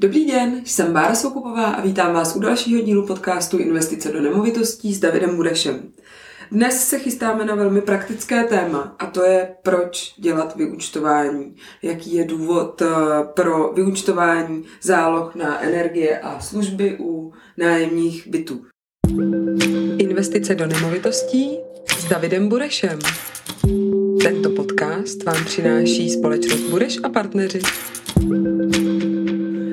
Dobrý den, jsem Bára Soukupová a vítám vás u dalšího dílu podcastu Investice do nemovitostí s Davidem Burešem. Dnes se chystáme na velmi praktické téma a to je, proč dělat vyučtování. Jaký je důvod eh, pro vyučtování záloh na energie a služby u nájemních bytů. Investice do nemovitostí s Davidem Burešem. Tento podcast vám přináší společnost Bureš a partneři.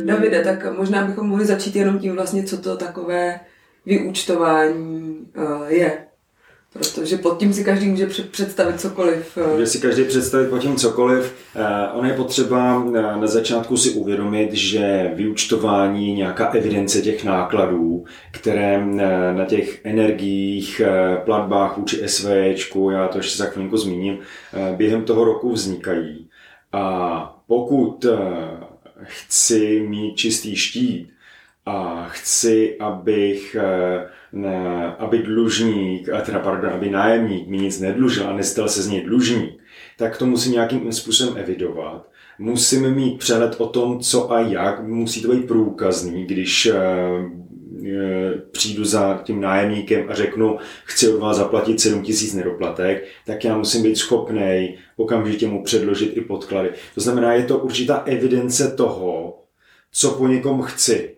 Davide, tak možná bychom mohli začít jenom tím vlastně, co to takové vyúčtování uh, je. Protože pod tím si každý může představit cokoliv. Eh. Může si každý představit pod tím cokoliv. Uh, ono je potřeba na začátku si uvědomit, že vyúčtování, nějaká evidence těch nákladů, které na těch energiích, platbách vůči SVČku, já to ještě za chvilinku zmíním, během toho roku vznikají. A pokud chci mít čistý štít a chci, abych, eh, ne, aby dlužník, a teda pardon, aby nájemník mi nic nedlužil a nestal se z něj dlužník, tak to musím nějakým způsobem evidovat. Musím mít přehled o tom, co a jak, musí to být průkazný, když eh, přijdu za tím nájemníkem a řeknu, chci od vás zaplatit 7 tisíc nedoplatek, tak já musím být schopný okamžitě mu předložit i podklady. To znamená, je to určitá evidence toho, co po někom chci.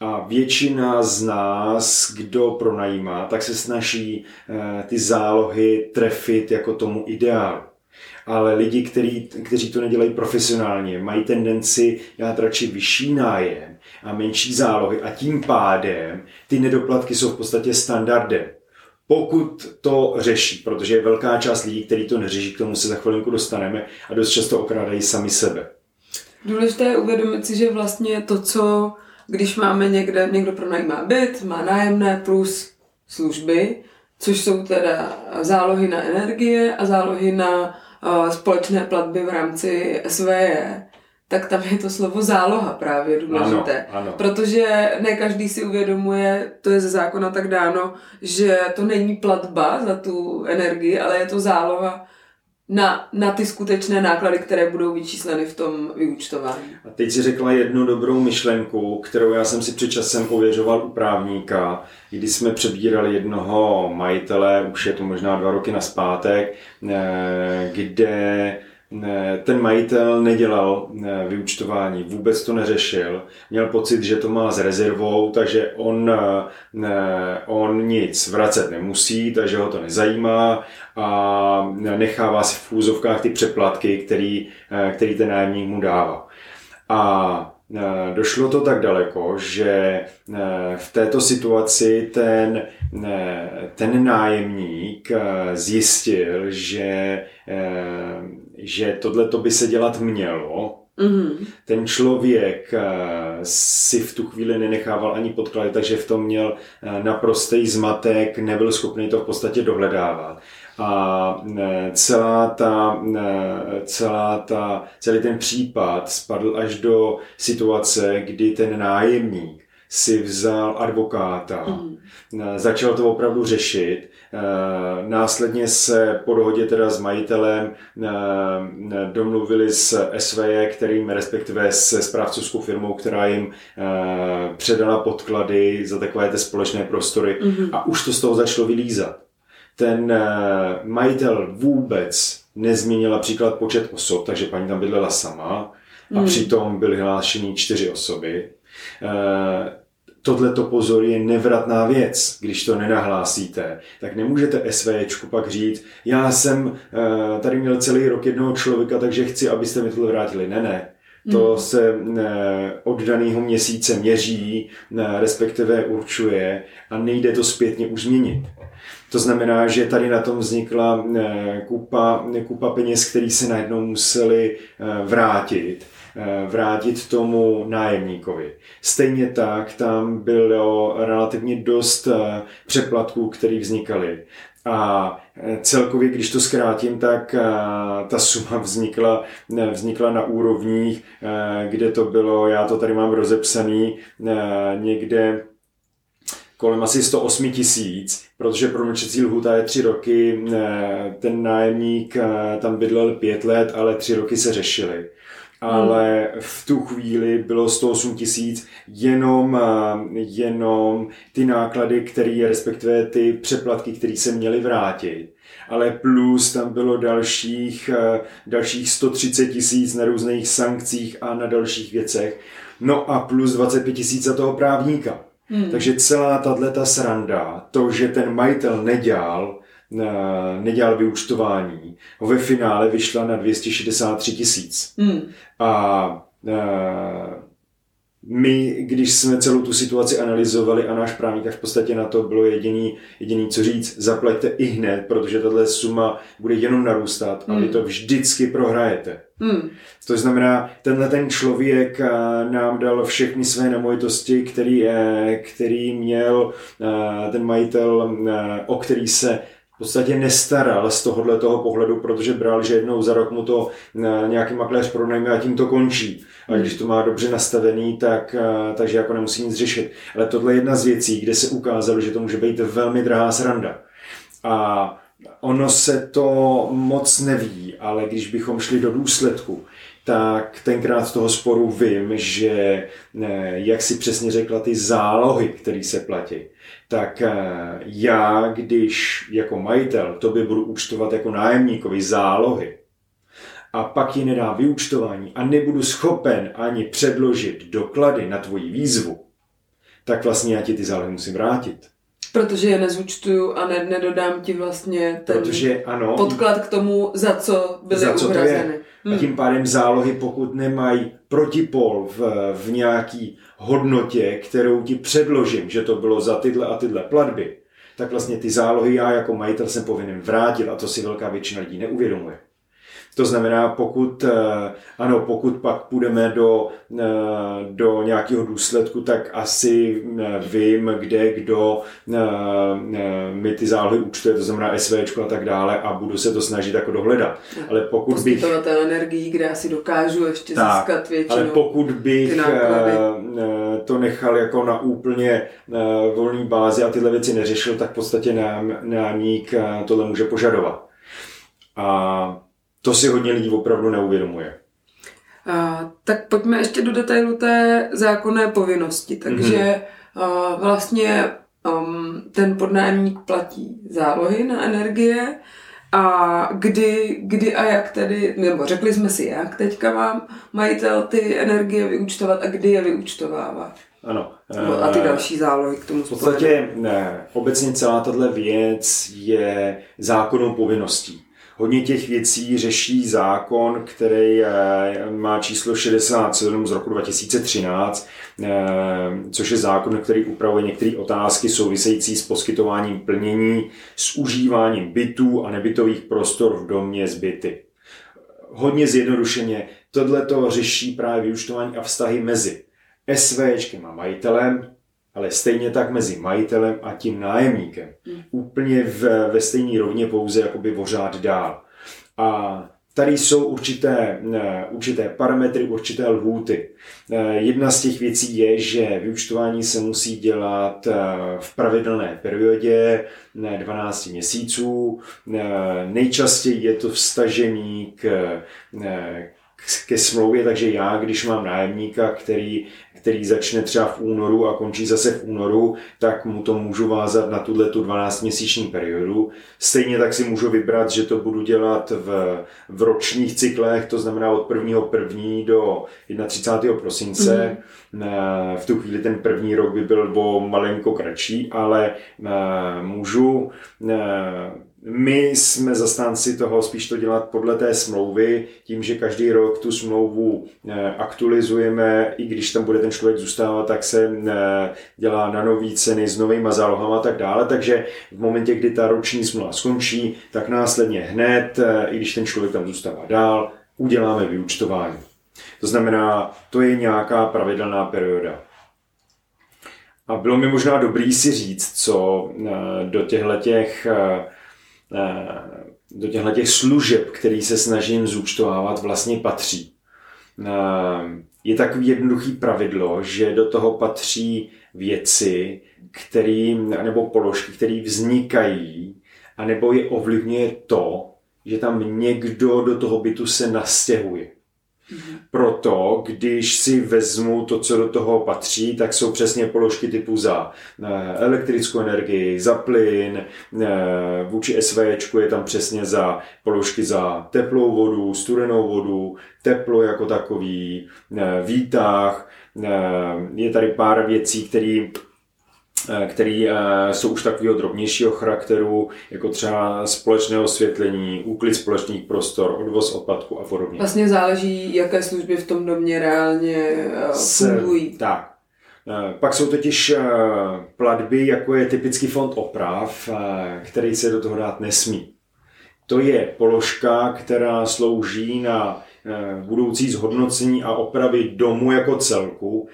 A většina z nás, kdo pronajímá, tak se snaží e, ty zálohy trefit jako tomu ideálu ale lidi, který, kteří to nedělají profesionálně, mají tendenci dát radši vyšší nájem a menší zálohy a tím pádem ty nedoplatky jsou v podstatě standardem. Pokud to řeší, protože je velká část lidí, kteří to neřeší, k tomu se za chvilinku dostaneme a dost často okrádají sami sebe. Důležité je uvědomit si, že vlastně to, co když máme někde, někdo pronajímá byt, má nájemné plus služby, což jsou teda zálohy na energie a zálohy na společné platby v rámci SVE, tak tam je to slovo záloha právě důležité. Ano, ano. Protože ne každý si uvědomuje, to je ze zákona tak dáno, že to není platba za tu energii, ale je to záloha na, na ty skutečné náklady, které budou vyčísleny v tom vyúčtování. A teď si řekla jednu dobrou myšlenku, kterou já jsem si před časem ověřoval u právníka, kdy jsme přebírali jednoho majitele, už je to možná dva roky naspátek, eh, kde ten majitel nedělal vyučtování, vůbec to neřešil, měl pocit, že to má s rezervou, takže on, on nic vracet nemusí, takže ho to nezajímá a nechává si v úzovkách ty přeplatky, který, který ten nájemník mu dává. A došlo to tak daleko, že v této situaci ten, ten nájemník zjistil, že že tohle to by se dělat mělo. Mm-hmm. Ten člověk eh, si v tu chvíli nenechával ani podklady, takže v tom měl eh, naprostý zmatek, nebyl schopný to v podstatě dohledávat. A eh, celá ta, celá ta, celý ten případ spadl až do situace, kdy ten nájemník si vzal advokáta, mm. začal to opravdu řešit, eh, následně se po dohodě teda s majitelem eh, domluvili s SVJ, kterým respektive se správcovskou firmou, která jim předala podklady za takové ty společné prostory mm. a už to z toho začalo vylízat. Ten majitel vůbec nezměnil například počet osob, takže paní tam bydlela sama a mm. přitom byly hlášeny čtyři osoby tohle to pozor je nevratná věc, když to nenahlásíte, tak nemůžete SVčku pak říct, já jsem eh, tady měl celý rok jednoho člověka, takže chci, abyste mi tohle vrátili. Ne, ne. To hmm. se eh, od daného měsíce měří, eh, respektive určuje a nejde to zpětně už změnit. To znamená, že tady na tom vznikla kupa, kupa peněz, který se najednou museli vrátit Eh, vrátit tomu nájemníkovi. Stejně tak tam bylo relativně dost eh, přeplatků, které vznikaly. A eh, celkově, když to zkrátím, tak ta suma vznikla, vznikla na úrovních, kde to bylo, já to tady mám rozepsaný, někde kolem asi 108 tisíc, protože promlčecí lhuta je tři roky, ten nájemník tam bydlel pět let, ale tři roky se řešili ale v tu chvíli bylo 108 tisíc jenom, jenom ty náklady, které respektive ty přeplatky, které se měly vrátit ale plus tam bylo dalších, dalších 130 tisíc na různých sankcích a na dalších věcech. No a plus 25 tisíc za toho právníka. Hmm. Takže celá tato sranda, to, že ten majitel nedělal, eh, nedělal vyučtování, ve finále vyšla na 263 tisíc. Hmm. A eh, my, když jsme celou tu situaci analyzovali a náš právník, tak v podstatě na to bylo jediný, jediný co říct, zaplaťte i hned, protože tahle suma bude jenom narůstat a vy hmm. to vždycky prohrajete. Hmm. To znamená, tenhle ten člověk eh, nám dal všechny své nemovitosti, který, který měl ten majitel, o který se podstatě nestaral z tohohle toho pohledu, protože bral, že jednou za rok mu to eh, nějaký makléř pronajme a tím to končí. A když to má dobře nastavený, tak, eh, takže jako nemusí nic řešit. Ale tohle je jedna z věcí, kde se ukázalo, že to může být velmi drahá sranda. A ono se to moc neví, ale když bychom šli do důsledku, tak tenkrát z toho sporu vím, že eh, jak si přesně řekla, ty zálohy, které se platí, tak eh, já, když jako majitel by budu účtovat jako nájemníkovi zálohy a pak ji nedá vyúčtování a nebudu schopen ani předložit doklady na tvoji výzvu, tak vlastně já ti ty zálohy musím vrátit. Protože je nezúčtuju a ne, nedodám ti vlastně ten Protože, ano, podklad k tomu, za co byly za co uhrazeny. To je. Hmm. A tím pádem zálohy, pokud nemají protipol v, v nějaký hodnotě, kterou ti předložím, že to bylo za tyhle a tyhle platby, tak vlastně ty zálohy já jako majitel jsem povinen vrátit a to si velká většina lidí neuvědomuje. To znamená, pokud, eh, ano, pokud pak půjdeme do, eh, do nějakého důsledku, tak asi eh, vím, kde, kdo mi ty zálohy účtuje, to znamená SV a tak dále a budu se to snažit jako dohledat. Ale pokud bych... energii, kde asi dokážu ještě tak, získat většinou Ale pokud bych to nechal jako na úplně volný bázi a tyhle věci neřešil, tak v podstatě nájemník tohle může požadovat. A to si hodně lidí opravdu neuvědomuje. A, tak pojďme ještě do detailu té zákonné povinnosti. Takže mm-hmm. a, vlastně um, ten podnájemník platí zálohy na energie a kdy, kdy a jak tedy, nebo řekli jsme si, jak teďka vám majitel ty energie vyúčtovat a kdy je vyúčtovává. Ano. A ty další zálohy k tomu V podstatě ne, obecně celá tato věc je zákonnou povinností. Hodně těch věcí řeší zákon, který eh, má číslo 67 z roku 2013, eh, což je zákon, který upravuje některé otázky související s poskytováním plnění, s užíváním bytů a nebytových prostor v domě z byty. Hodně zjednodušeně, tohle to řeší právě vyučtování a vztahy mezi SVčkem a majitelem, ale stejně tak mezi majitelem a tím nájemníkem. Hmm. Úplně v, ve stejné rovně pouze jakoby vořád dál. A tady jsou určité, eh, určité parametry, určité lhůty. Eh, jedna z těch věcí je, že vyučtování se musí dělat eh, v pravidelné periodě 12 měsíců. Nejčastěji je to vstažený k, ke smlouvě, takže já, když mám nájemníka, který který začne třeba v únoru a končí zase v únoru, tak mu to můžu vázat na tuhle tu 12-měsíční periodu. Stejně tak si můžu vybrat, že to budu dělat v, v ročních cyklech, to znamená od 1.1. do 31. prosince. Mm. V tu chvíli ten první rok by byl o malinko kratší, ale můžu my jsme zastánci toho spíš to dělat podle té smlouvy, tím, že každý rok tu smlouvu eh, aktualizujeme, i když tam bude ten člověk zůstávat, tak se eh, dělá na nový ceny s novými zálohama a tak dále. Takže v momentě, kdy ta roční smlouva skončí, tak následně hned, eh, i když ten člověk tam zůstává dál, uděláme vyúčtování. To znamená, to je nějaká pravidelná perioda. A bylo mi možná dobrý si říct, co do těchto těch do těchto těch služeb, který se snažím zúčtovávat, vlastně patří. Eh, je takový jednoduchý pravidlo, že do toho patří věci, který, nebo položky, které vznikají, anebo je ovlivňuje to, že tam někdo do toho bytu se nastěhuje. Proto, když si vezmu to, co do toho patří, tak jsou přesně položky typu za eh, elektrickou energii, za plyn, eh, vůči SVčku je tam přesně za položky za teplou vodu, studenou vodu, teplo jako takový, eh, výtah, je tady pár věcí, které který eh, jsou už takového drobnějšího charakteru, jako třeba společné osvětlení, úklid společných prostor, odvoz odpadku a podobně. Vlastně záleží, jaké služby v tom domě reálně eh, fungují. Tak. Pak jsou totiž platby, jako je typický fond oprav, který se do toho dát nesmí. To je položka, která slouží na budoucí zhodnocení a opravy domu jako celku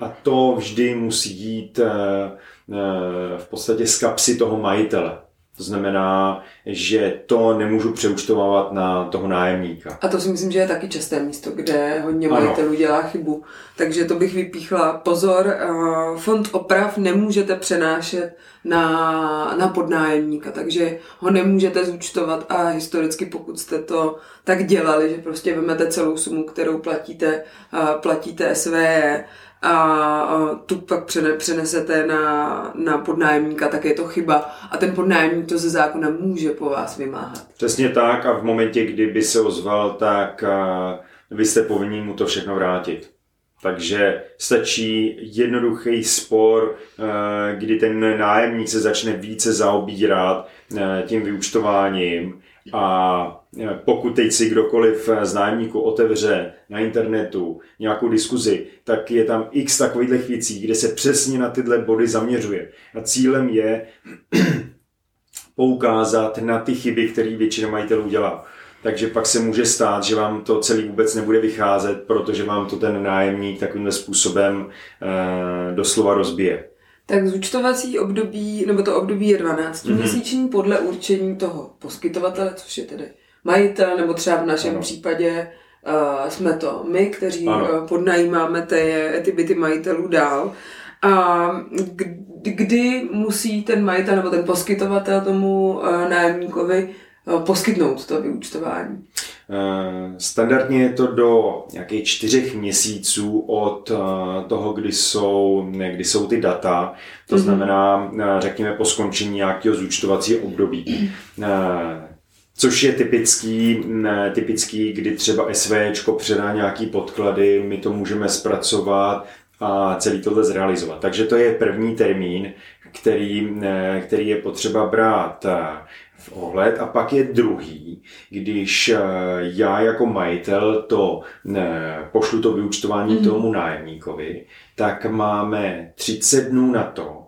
a to vždy musí jít eh, eh, v podstatě z kapsy toho majitele. To znamená, že to nemůžu přeúčtovávat na toho nájemníka. A to si myslím, že je taky časté místo, kde hodně majitelů dělá chybu. Takže to bych vypíchla. Pozor, eh, fond oprav nemůžete přenášet na, na podnájemníka, takže ho nemůžete zúčtovat a historicky, pokud jste to tak dělali, že prostě vezmete celou sumu, kterou platíte, platíte SVE, a tu pak přenesete na, na podnájemníka, tak je to chyba. A ten podnájemník to ze zákona může po vás vymáhat. Přesně tak a v momentě, kdyby se ozval, tak vy jste povinni mu to všechno vrátit. Takže stačí jednoduchý spor, kdy ten nájemník se začne více zaobírat tím vyučtováním a e, pokud teď si kdokoliv z nájemníků otevře na internetu nějakou diskuzi, tak je tam x takových věcí, kde se přesně na tyhle body zaměřuje. A cílem je poukázat na ty chyby, které většina majitelů dělá. Takže pak se může stát, že vám to celý vůbec nebude vycházet, protože vám to ten nájemník takovým způsobem e, doslova rozbije. Tak zúčtovací období, nebo to období je 12 mm-hmm. měsíční podle určení toho poskytovatele, což je tedy majitel, nebo třeba v našem ano. případě uh, jsme to my, kteří ano. uh, podnajímáme ty, ty byty majitelů dál. A kdy musí ten majitel nebo ten poskytovatel tomu uh, nájemníkovi poskytnout to vyúčtování? Eh, standardně je to do nějakých čtyřech měsíců od eh, toho, kdy jsou, kdy jsou ty data, to mm-hmm. znamená, eh, řekněme, po skončení nějakého zúčtovacího období. Což je typický, typický, kdy třeba SVčko předá nějaký podklady, my to můžeme zpracovat a celý tohle zrealizovat. Takže to je první termín, který, který je potřeba brát v ohled. A pak je druhý, když eh, já jako majitel to pošlu to vyučtování mm-hmm. tomu nájemníkovi, tak máme 30 dnů na to,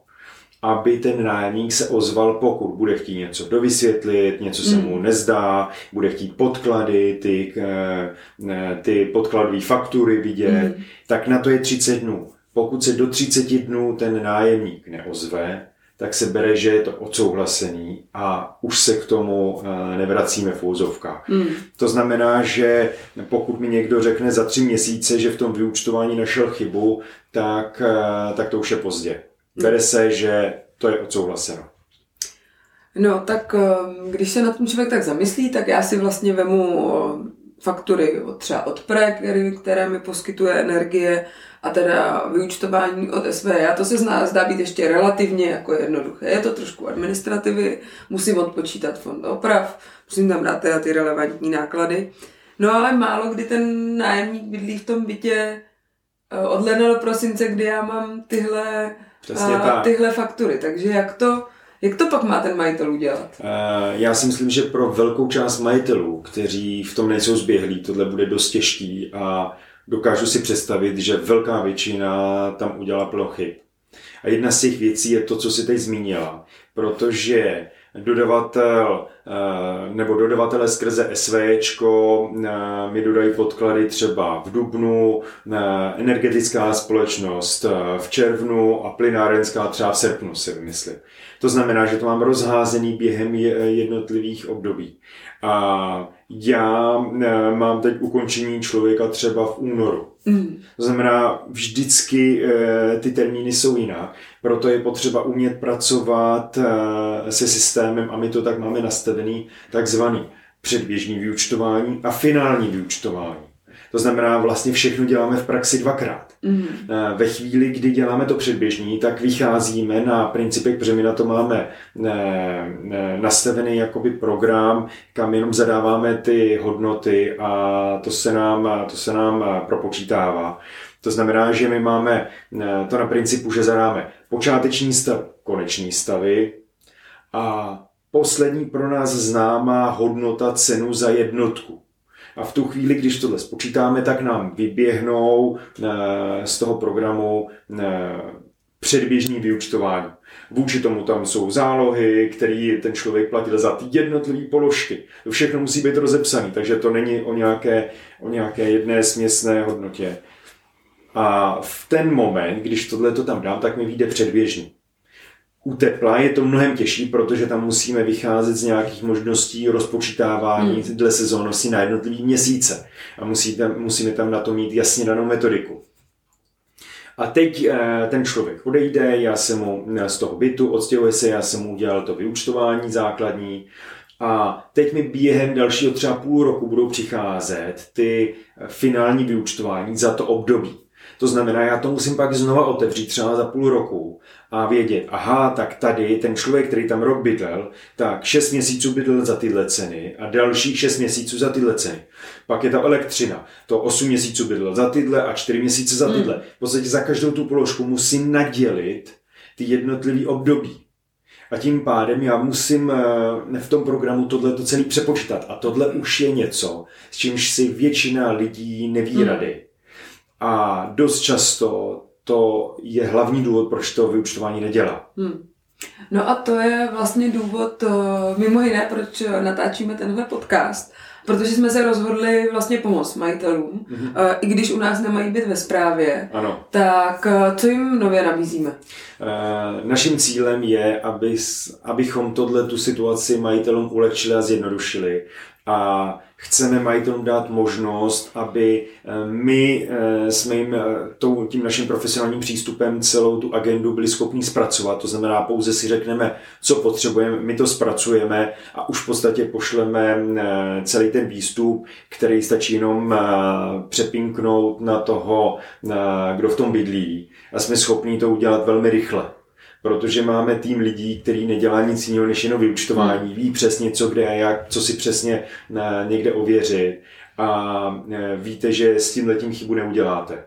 aby ten nájemník se ozval, pokud bude chtít něco dovysvětlit, něco se mu mhm. nezdá, bude chtít podklady, ty, eh, ty podkladové faktury vidět, mm. tak na to je 30 dnů. Pokud se do 30 dnů ten nájemník neozve, tak se bere, že je to odsouhlasený a už se k tomu eh, nevracíme v úzovkách. Mm. To znamená, že pokud mi někdo řekne za tři měsíce, že v tom vyúčtování našel chybu, tak, eh, tak to už je pozdě. Bere se, že to je odsouhlaseno. No, tak eh, když se na tom člověk tak zamyslí, tak já si vlastně vemu faktury od třeba od PRE, který, které mi poskytuje energie, a teda vyučtování od SVJ. A to se zná, zdá být ještě relativně jako jednoduché. Je to trošku administrativy, musím odpočítat fond oprav, musím tam dát teda ty relevantní náklady. No ale málo kdy ten nájemník bydlí v tom bytě eh, od ledna do prosince, kdy já mám tyhle, a, tyhle faktury. Takže jak to, jak to pak má ten majitel udělat? Eh, já si myslím, že pro velkou část majitelů, kteří v tom nejsou zběhlí, tohle bude dost těžký a dokážu si představit, že velká většina tam udělala plochy. A jedna z těch věcí je to, co si teď zmínila, protože dodavatel eh, nebo dodavatele skrze SVčko eh, mi dodají podklady třeba v Dubnu, eh, energetická společnost v červnu a plynárenská třeba v srpnu si vymyslím. To znamená, že to mám rozházený během jednotlivých období. A já mám teď ukončení člověka třeba v únoru. Mm. To znamená, vždycky eh, ty termíny jsou jinak. Proto je potřeba umět pracovat eh, se systémem a my to tak máme nastavený, takzvaný předběžný vyučtování a finální vyučtování. To znamená, vlastně všechno děláme v praxi dvakrát. Mm. Ve chvíli, kdy děláme to předběžní, tak vycházíme na principech, protože my na to máme nastavený jakoby program, kam jenom zadáváme ty hodnoty a to se nám, to se nám propočítává. To znamená, že my máme to na principu, že zadáme počáteční stav, konečný stavy a poslední pro nás známá hodnota cenu za jednotku. A v tu chvíli, když tohle spočítáme, tak nám vyběhnou eh, z toho programu eh, předběžný vyučtování. Vůči tomu tam jsou zálohy, které ten člověk platil za ty jednotlivé položky. To všechno musí být rozepsané, takže to není o nějaké, o nějaké jedné směsné hodnotě. A v ten moment, když tohle to tam dám, tak mi vyjde předběžný. U tepla je to mnohem těžší, protože tam musíme vycházet z nějakých možností rozpočítávání hmm. dle sezónnosti na jednotlivý měsíce. A musíte, musíme tam na to mít jasně danou metodiku. A teď eh, ten člověk odejde, já jsem mu eh, z toho bytu, odstěhuje se, já jsem mu udělal to vyučtování základní, a teď mi během dalšího třeba půl roku budou přicházet ty finální vyučtování za to období. To znamená, já to musím pak znova otevřít třeba za půl roku a vědět, aha, tak tady ten člověk, který tam rok bydlel, tak 6 měsíců bydlel za tyhle ceny a dalších 6 měsíců za tyhle ceny. Pak je ta elektřina, to 8 měsíců bydlel za tyhle a 4 měsíce za tyhle. Hmm. V podstatě za každou tu položku musím nadělit ty jednotlivé období. A tím pádem já musím eh, v tom programu tohle to celý přepočítat. A tohle už je něco, s čímž si většina lidí neví hmm. rady. A dost často to je hlavní důvod, proč to vyučtování nedělá. Hmm. No a to je vlastně důvod, eh, mimo jiné, proč natáčíme tenhle podcast, protože jsme se rozhodli vlastně pomoct majitelům, mm-hmm. i když u nás nemají být ve správě, ano. tak eh, co jim nově nabízíme? Naším cílem je, aby, abychom tohle tu situaci majitelům ulehčili a zjednodušili a chceme majitelům dát možnost, aby eh, my eh, jsme jim eh, tím naším profesionálním přístupem celou tu agendu byli schopni zpracovat. To znamená, pouze si řekneme, co potřebujeme, my to zpracujeme a už v podstatě pošleme celý ten výstup, který stačí jenom přepinknout na toho, kdo v tom bydlí. A jsme schopni to udělat velmi rychle protože máme tým lidí, který nedělá nic jiného než jenom vyučtování, ví přesně co kde a jak, co si přesně někde ověřit a e, víte, že s tím letím chybu neuděláte.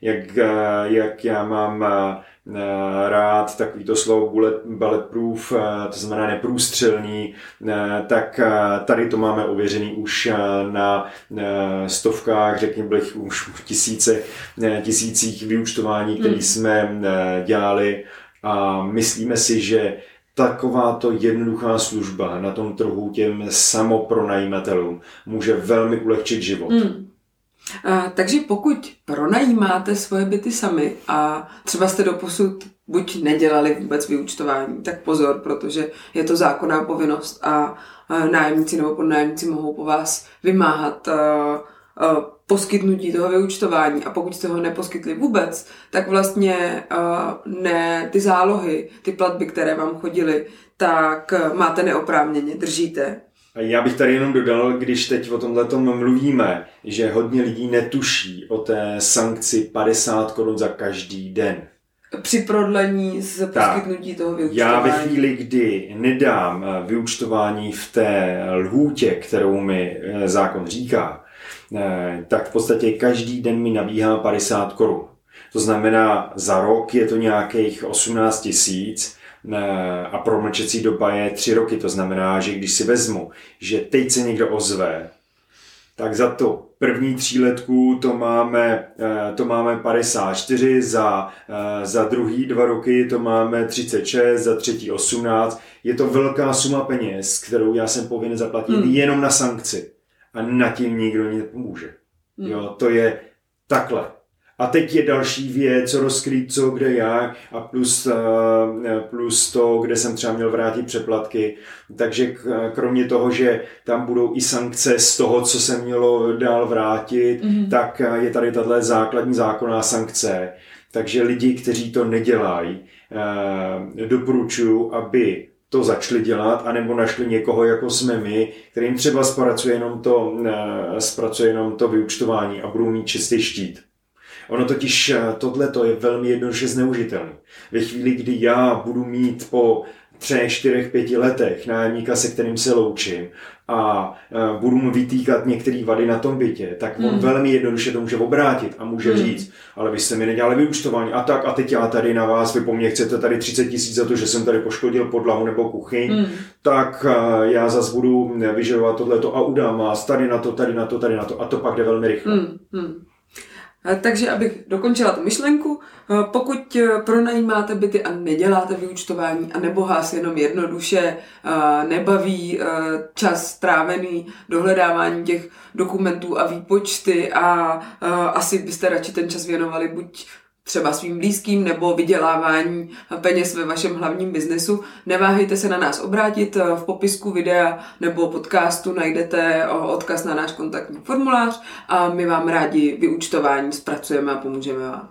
Jak, e, jak já mám rád takový to slovo bullet, bulletproof, to znamená neprůstřelný, tak tady to máme ověřený už na stovkách, řekněme, bych už tisíce, tisících vyučtování, které hmm. jsme dělali a myslíme si, že takováto jednoduchá služba na tom trhu těm samopronajímatelům může velmi ulehčit život. Hmm. A, takže pokud pronajímáte svoje byty sami a třeba jste doposud buď nedělali vůbec vyučtování, tak pozor, protože je to zákonná povinnost a, nájemníci nebo podnájemníci mohou po vás vymáhat poskytnutí toho vyučtování a pokud jste ho neposkytli vůbec, tak vlastně uh, ne ty zálohy, ty platby, které vám chodily, tak uh, máte neoprávněně, držíte. Já bych tady jenom dodal, když teď o tomhle mluvíme, že hodně lidí netuší o té sankci 50 korun za každý den. Při prodlení z poskytnutí toho vyučtování. Já ve chvíli, kdy nedám eh, vyučtování v té lhůtě, kterou mi zákon říká, Eh, tak v podstatě každý den mi nabíhá 50 korun. To znamená, za rok je to nějakých 18 tisíc eh, a promlčecí doba je 3 roky. To znamená, že když si vezmu, že teď se někdo ozve, tak za to první tříletku to máme, eh, to máme 54, za, za druhý dva roky to máme 36, za třetí 18. Je to velká suma peněz, kterou já jsem povinen zaplatit hmm. jenom na sankci a na tím nikdo nic nepomůže. Hmm. Jo, to je takhle. A teď je další věc, co rozkrýt, co, kde, jak a plus, eh, plus to, kde jsem třeba měl vrátit přeplatky. Takže kromě toho, že tam budou i sankce z toho, co se mělo dál vrátit, mm-hmm. tak je tady tato základní zákonná sankce. Takže lidi, kteří to nedělají, eh, doporučuji, aby to začali dělat, anebo našli někoho, jako jsme my, kterým třeba zpracuje jenom to, eh, zpracuje jenom to vyučtování a budou mít čistý štít. Ono totiž eh, tohle je velmi jednoduše zneužitelné. Ve chvíli, kdy já budu mít po třech, čtyřech, pěti letech nájemníka, se kterým se loučím a uh, budu mu vytýkat některé vady na tom bytě, tak on hmm. velmi jednoduše to může obrátit a může hmm. říct, ale vy jste mi nedělali vyučtování a tak a teď já tady na vás, vy po mně chcete tady 30 tisíc za to, že jsem tady poškodil podlahu nebo kuchyň, hmm. tak uh, já zase budu vyžadovat tohleto a udám vás tady na to, tady na to, tady na to a to pak jde velmi rychle. Hmm. Hmm. Takže abych dokončila tu myšlenku, eh, pokud eh, pronajímáte byty a neděláte vyučtování nebo vás jenom jednoduše eh, nebaví čas strávený dohledávání těch dokumentů a výpočty a asi byste radši ten čas věnovali buď třeba svým blízkým nebo vydělávání peněz ve vašem hlavním biznesu, neváhejte se na nás obrátit. V popisku videa nebo podcastu najdete odkaz na náš kontaktní formulář a my vám rádi vyučtování zpracujeme a pomůžeme vám.